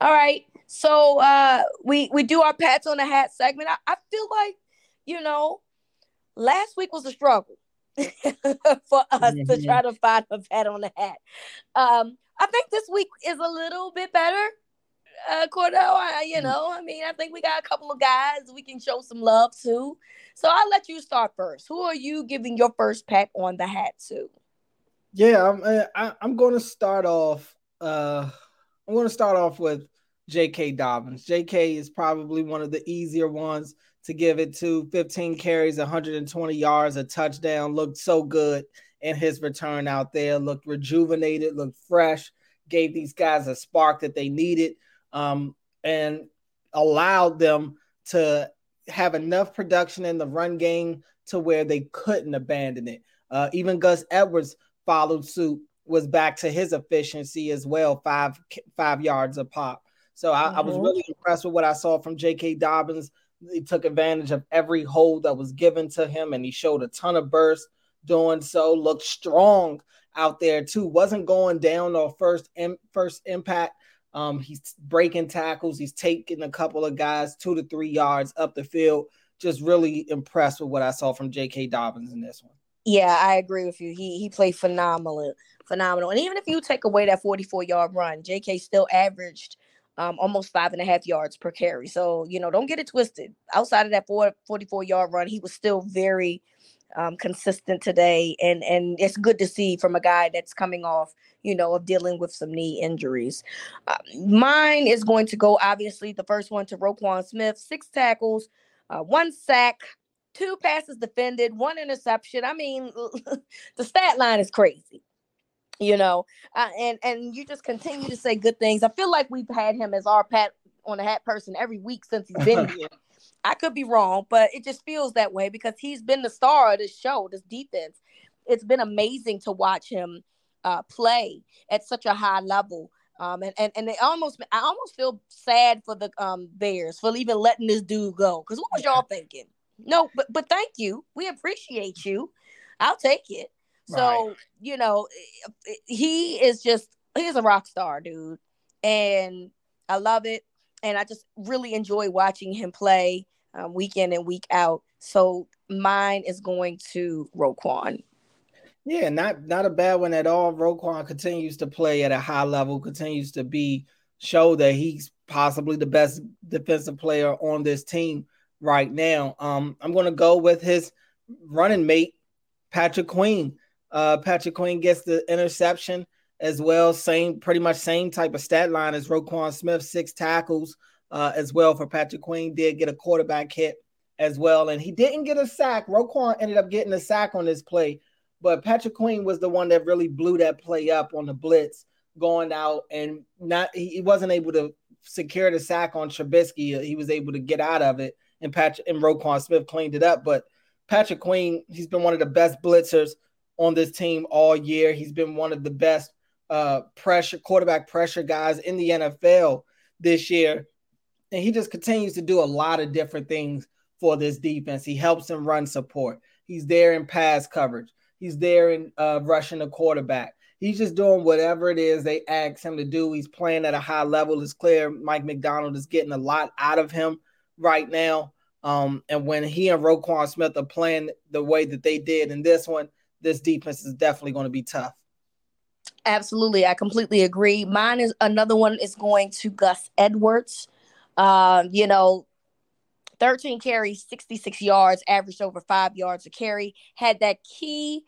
All right. So uh we we do our pats on the hat segment. I, I feel like, you know, last week was a struggle for us mm-hmm. to try to find a pat on the hat. Um, I think this week is a little bit better. Uh Cordell, I, you mm-hmm. know, I mean, I think we got a couple of guys we can show some love to. So I'll let you start first. Who are you giving your first pat on the hat to? Yeah, I'm uh, I, I'm going to start off uh I'm going to start off with J.K. Dobbins. J.K. is probably one of the easier ones to give it to. 15 carries, 120 yards, a touchdown. Looked so good in his return out there. Looked rejuvenated, looked fresh. Gave these guys a spark that they needed, um, and allowed them to have enough production in the run game to where they couldn't abandon it. Uh, even Gus Edwards followed suit was back to his efficiency as well, five five yards a pop. So I, mm-hmm. I was mm-hmm. really impressed with what I saw from J.K. Dobbins. He took advantage of every hold that was given to him, and he showed a ton of burst doing so. Looked strong out there too. Wasn't going down on first in, first impact. Um, he's breaking tackles. He's taking a couple of guys two to three yards up the field. Just really impressed with what I saw from J.K. Dobbins in this one. Yeah, I agree with you. He he played phenomenal, phenomenal. And even if you take away that 44 yard run, JK still averaged um, almost five and a half yards per carry. So, you know, don't get it twisted. Outside of that four, 44 yard run, he was still very um, consistent today. And, and it's good to see from a guy that's coming off, you know, of dealing with some knee injuries. Uh, mine is going to go, obviously, the first one to Roquan Smith, six tackles, uh, one sack, two passes defended, one interception. I mean, the stat line is crazy. You know, uh, and and you just continue to say good things. I feel like we've had him as our pat on the hat person every week since he's been here. I could be wrong, but it just feels that way because he's been the star of this show, this defense. It's been amazing to watch him uh, play at such a high level. Um, and, and and they almost I almost feel sad for the um Bears for even letting this dude go. Because what was y'all thinking? No, but but thank you. We appreciate you. I'll take it. So, right. you know, he is just he's a rock star, dude. And I love it. And I just really enjoy watching him play um, week in and week out. So mine is going to Roquan. Yeah, not not a bad one at all. Roquan continues to play at a high level, continues to be show that he's possibly the best defensive player on this team right now. Um, I'm going to go with his running mate, Patrick Queen. Uh, Patrick Queen gets the interception as well. Same, pretty much same type of stat line as Roquan Smith, six tackles uh, as well for Patrick Queen. Did get a quarterback hit as well, and he didn't get a sack. Roquan ended up getting a sack on this play, but Patrick Queen was the one that really blew that play up on the blitz going out, and not he wasn't able to secure the sack on Trubisky. He was able to get out of it and Patrick and Roquan Smith cleaned it up. But Patrick Queen, he's been one of the best blitzers on this team all year. He's been one of the best uh, pressure quarterback pressure guys in the NFL this year. And he just continues to do a lot of different things for this defense. He helps him run support. He's there in pass coverage. He's there in uh, rushing the quarterback. He's just doing whatever it is they ask him to do. He's playing at a high level. It's clear Mike Macdonald is getting a lot out of him right now. Um, and when he and Roquan Smith are playing the way that they did in this one, this defense is definitely going to be tough. Absolutely, I completely agree. Mine is another one is going to Gus Edwards. Um, you know, 13 carries, 66 yards, averaged over five yards a carry. Had that key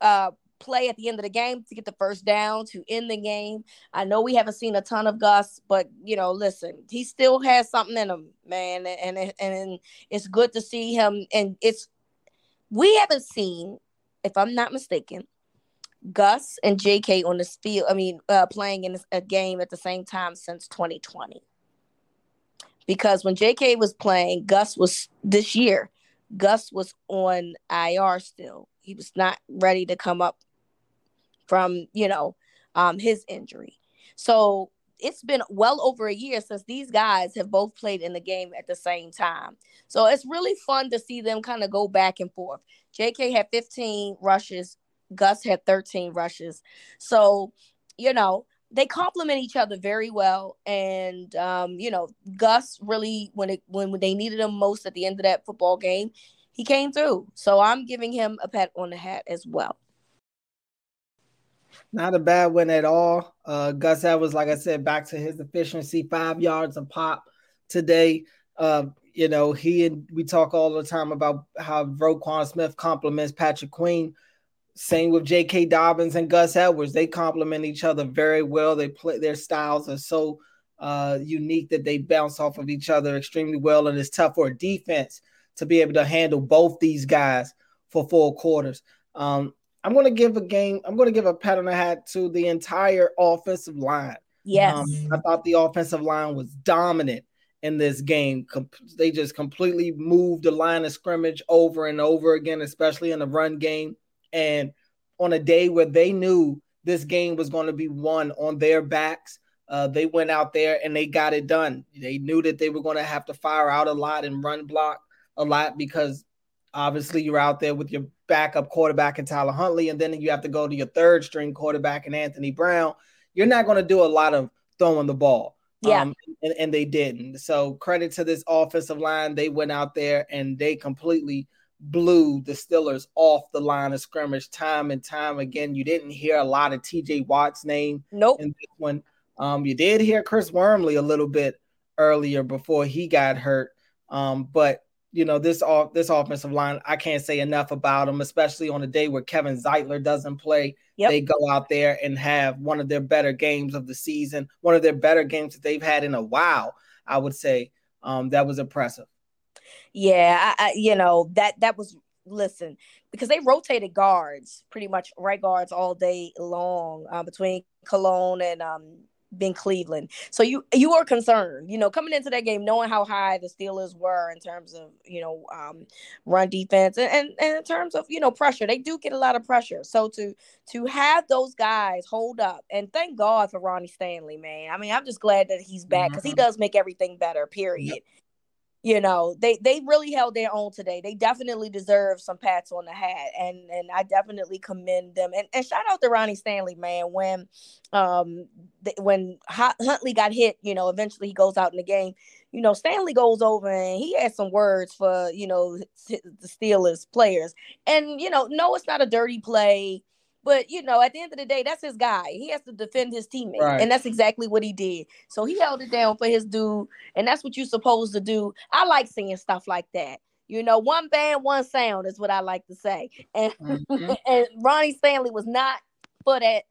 uh, play at the end of the game to get the first down to end the game. I know we haven't seen a ton of Gus, but you know, listen, he still has something in him, man, and and, and it's good to see him. And it's we haven't seen, if I'm not mistaken, Gus and J.K. on this field. I mean, uh, playing in a game at the same time since 2020. Because when J.K. was playing, Gus was this year. Gus was on IR still. He was not ready to come up from you know um, his injury. So it's been well over a year since these guys have both played in the game at the same time. So it's really fun to see them kind of go back and forth. JK had 15 rushes, Gus had 13 rushes. So, you know, they complement each other very well. And um, you know, Gus really when it when they needed him most at the end of that football game, he came through. So I'm giving him a pat on the hat as well. Not a bad win at all. Uh, Gus Edwards, like I said, back to his efficiency, five yards a pop today. Uh, you know, he and we talk all the time about how Roquan Smith complements Patrick Queen. Same with J.K. Dobbins and Gus Edwards. They complement each other very well. They play their styles are so uh, unique that they bounce off of each other extremely well, and it's tough for a defense to be able to handle both these guys for four quarters. Um, I'm going to give a game. I'm going to give a pat on the hat to the entire offensive line. Yes, um, I thought the offensive line was dominant in this game. Com- they just completely moved the line of scrimmage over and over again, especially in the run game. And on a day where they knew this game was going to be won on their backs, uh, they went out there and they got it done. They knew that they were going to have to fire out a lot and run block a lot because obviously you're out there with your backup quarterback in Tyler Huntley, and then you have to go to your third string quarterback in Anthony Brown. You're not going to do a lot of throwing the ball. Yeah. Um, and, and they didn't. So credit to this offensive line. They went out there and they completely blew the Steelers off the line of scrimmage time and time again. You didn't hear a lot of TJ Watt's name nope. in this one. Um, you did hear Chris Wormley a little bit earlier before he got hurt. Um, but you know this off this offensive line, I can't say enough about them, especially on a day where Kevin Zeitler doesn't play. Yep. They go out there and have one of their better games of the season, one of their better games that they've had in a while. I would say um, that was impressive. Yeah, I, I, you know that that was listen because they rotated guards pretty much right guards all day long uh, between Colon and um, Ben Cleveland. So you you were concerned, you know, coming into that game, knowing how high the Steelers were in terms of you know um, run defense and, and and in terms of you know pressure, they do get a lot of pressure. So to to have those guys hold up, and thank God for Ronnie Stanley, man. I mean, I'm just glad that he's back because mm-hmm. he does make everything better. Period. Yep you know they they really held their own today. They definitely deserve some pats on the hat and and i definitely commend them. And, and shout out to ronnie stanley man when um the, when huntley got hit you know eventually he goes out in the game. You know stanley goes over and he has some words for you know the steelers players. And you know no it's not a dirty play but you know, at the end of the day, that's his guy. He has to defend his teammate, right. and that's exactly what he did. So he held it down for his dude, and that's what you're supposed to do. I like seeing stuff like that. You know, one band, one sound is what I like to say. And mm-hmm. and Ronnie Stanley was not for that.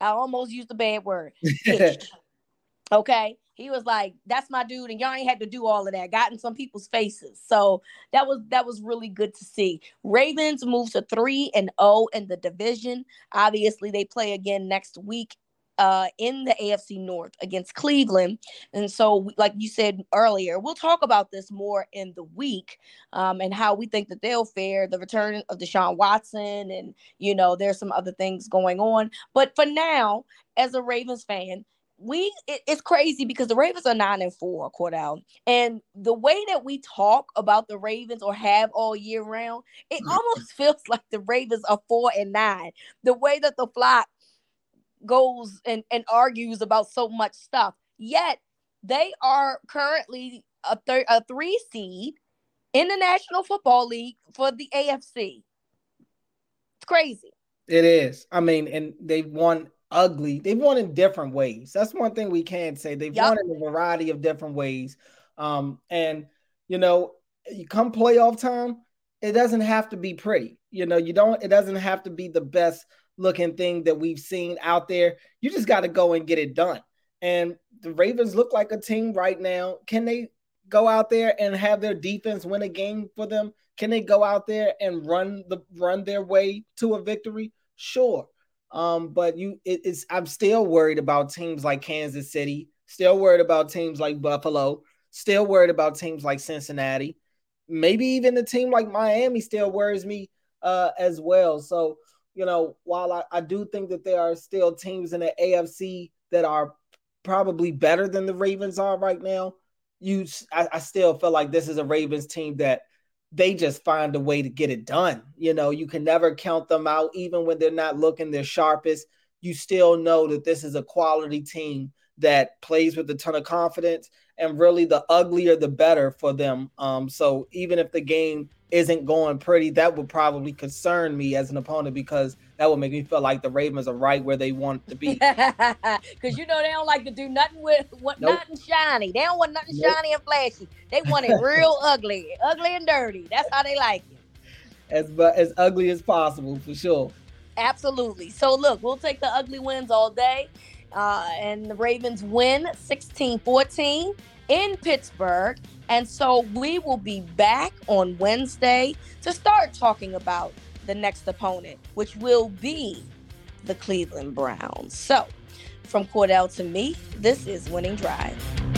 I almost used a bad word. okay he was like, "That's my dude," and y'all ain't had to do all of that. Got in some people's faces, so that was that was really good to see. Ravens move to three and oh in the division. Obviously, they play again next week uh, in the AFC North against Cleveland. And so, like you said earlier, we'll talk about this more in the week um, and how we think that they'll fare, the return of Deshaun Watson, and, you know, there's some other things going on. But for now, as a Ravens fan, we it, it's crazy because the Ravens are nine and four, Cordell, and the way that we talk about the Ravens or have all year round, it mm. almost feels like the Ravens are four and nine. The way that the flock goes and, and argues about so much stuff, yet they are currently a third a three seed in the National Football League for the AFC. It's crazy. It is. I mean, and they've won ugly. They've won in different ways. That's one thing we can say. They've yep. won in a variety of different ways. Um, and you know, you come playoff time, it doesn't have to be pretty. You know, you don't. It doesn't have to be the best looking thing that we've seen out there. You just got to go and get it done. And the Ravens look like a team right now. Can they go out there and have their defense win a game for them? Can they go out there and run the run their way to a victory? Sure. Um, but you, it, it's I'm still worried about teams like Kansas City, still worried about teams like Buffalo, still worried about teams like Cincinnati, maybe even a team like Miami still worries me uh, as well. So you know, while I, I do think that there are still teams in the AFC that are probably better than the Ravens are right now, you I, I still feel like this is a Ravens team that they just find a way to get it done. You know, you can never count them out, even when they're not looking their sharpest. you still know that this is a quality team that plays with a ton of confidence and really the uglier the better for them. Um, so even if the game isn't going pretty, that would probably concern me as an opponent because that would make me feel like the Ravens are right where they want to be. Because you know they don't like to do nothing with what nope. nothing shiny. They don't want nothing nope. shiny and flashy. They want it real ugly, ugly and dirty. That's how they like it. As but as ugly as possible for sure. Absolutely. So look, we'll take the ugly wins all day. Uh, and the Ravens win 16 14 in Pittsburgh. And so we will be back on Wednesday to start talking about the next opponent, which will be the Cleveland Browns. So from Cordell to me, this is Winning Drive.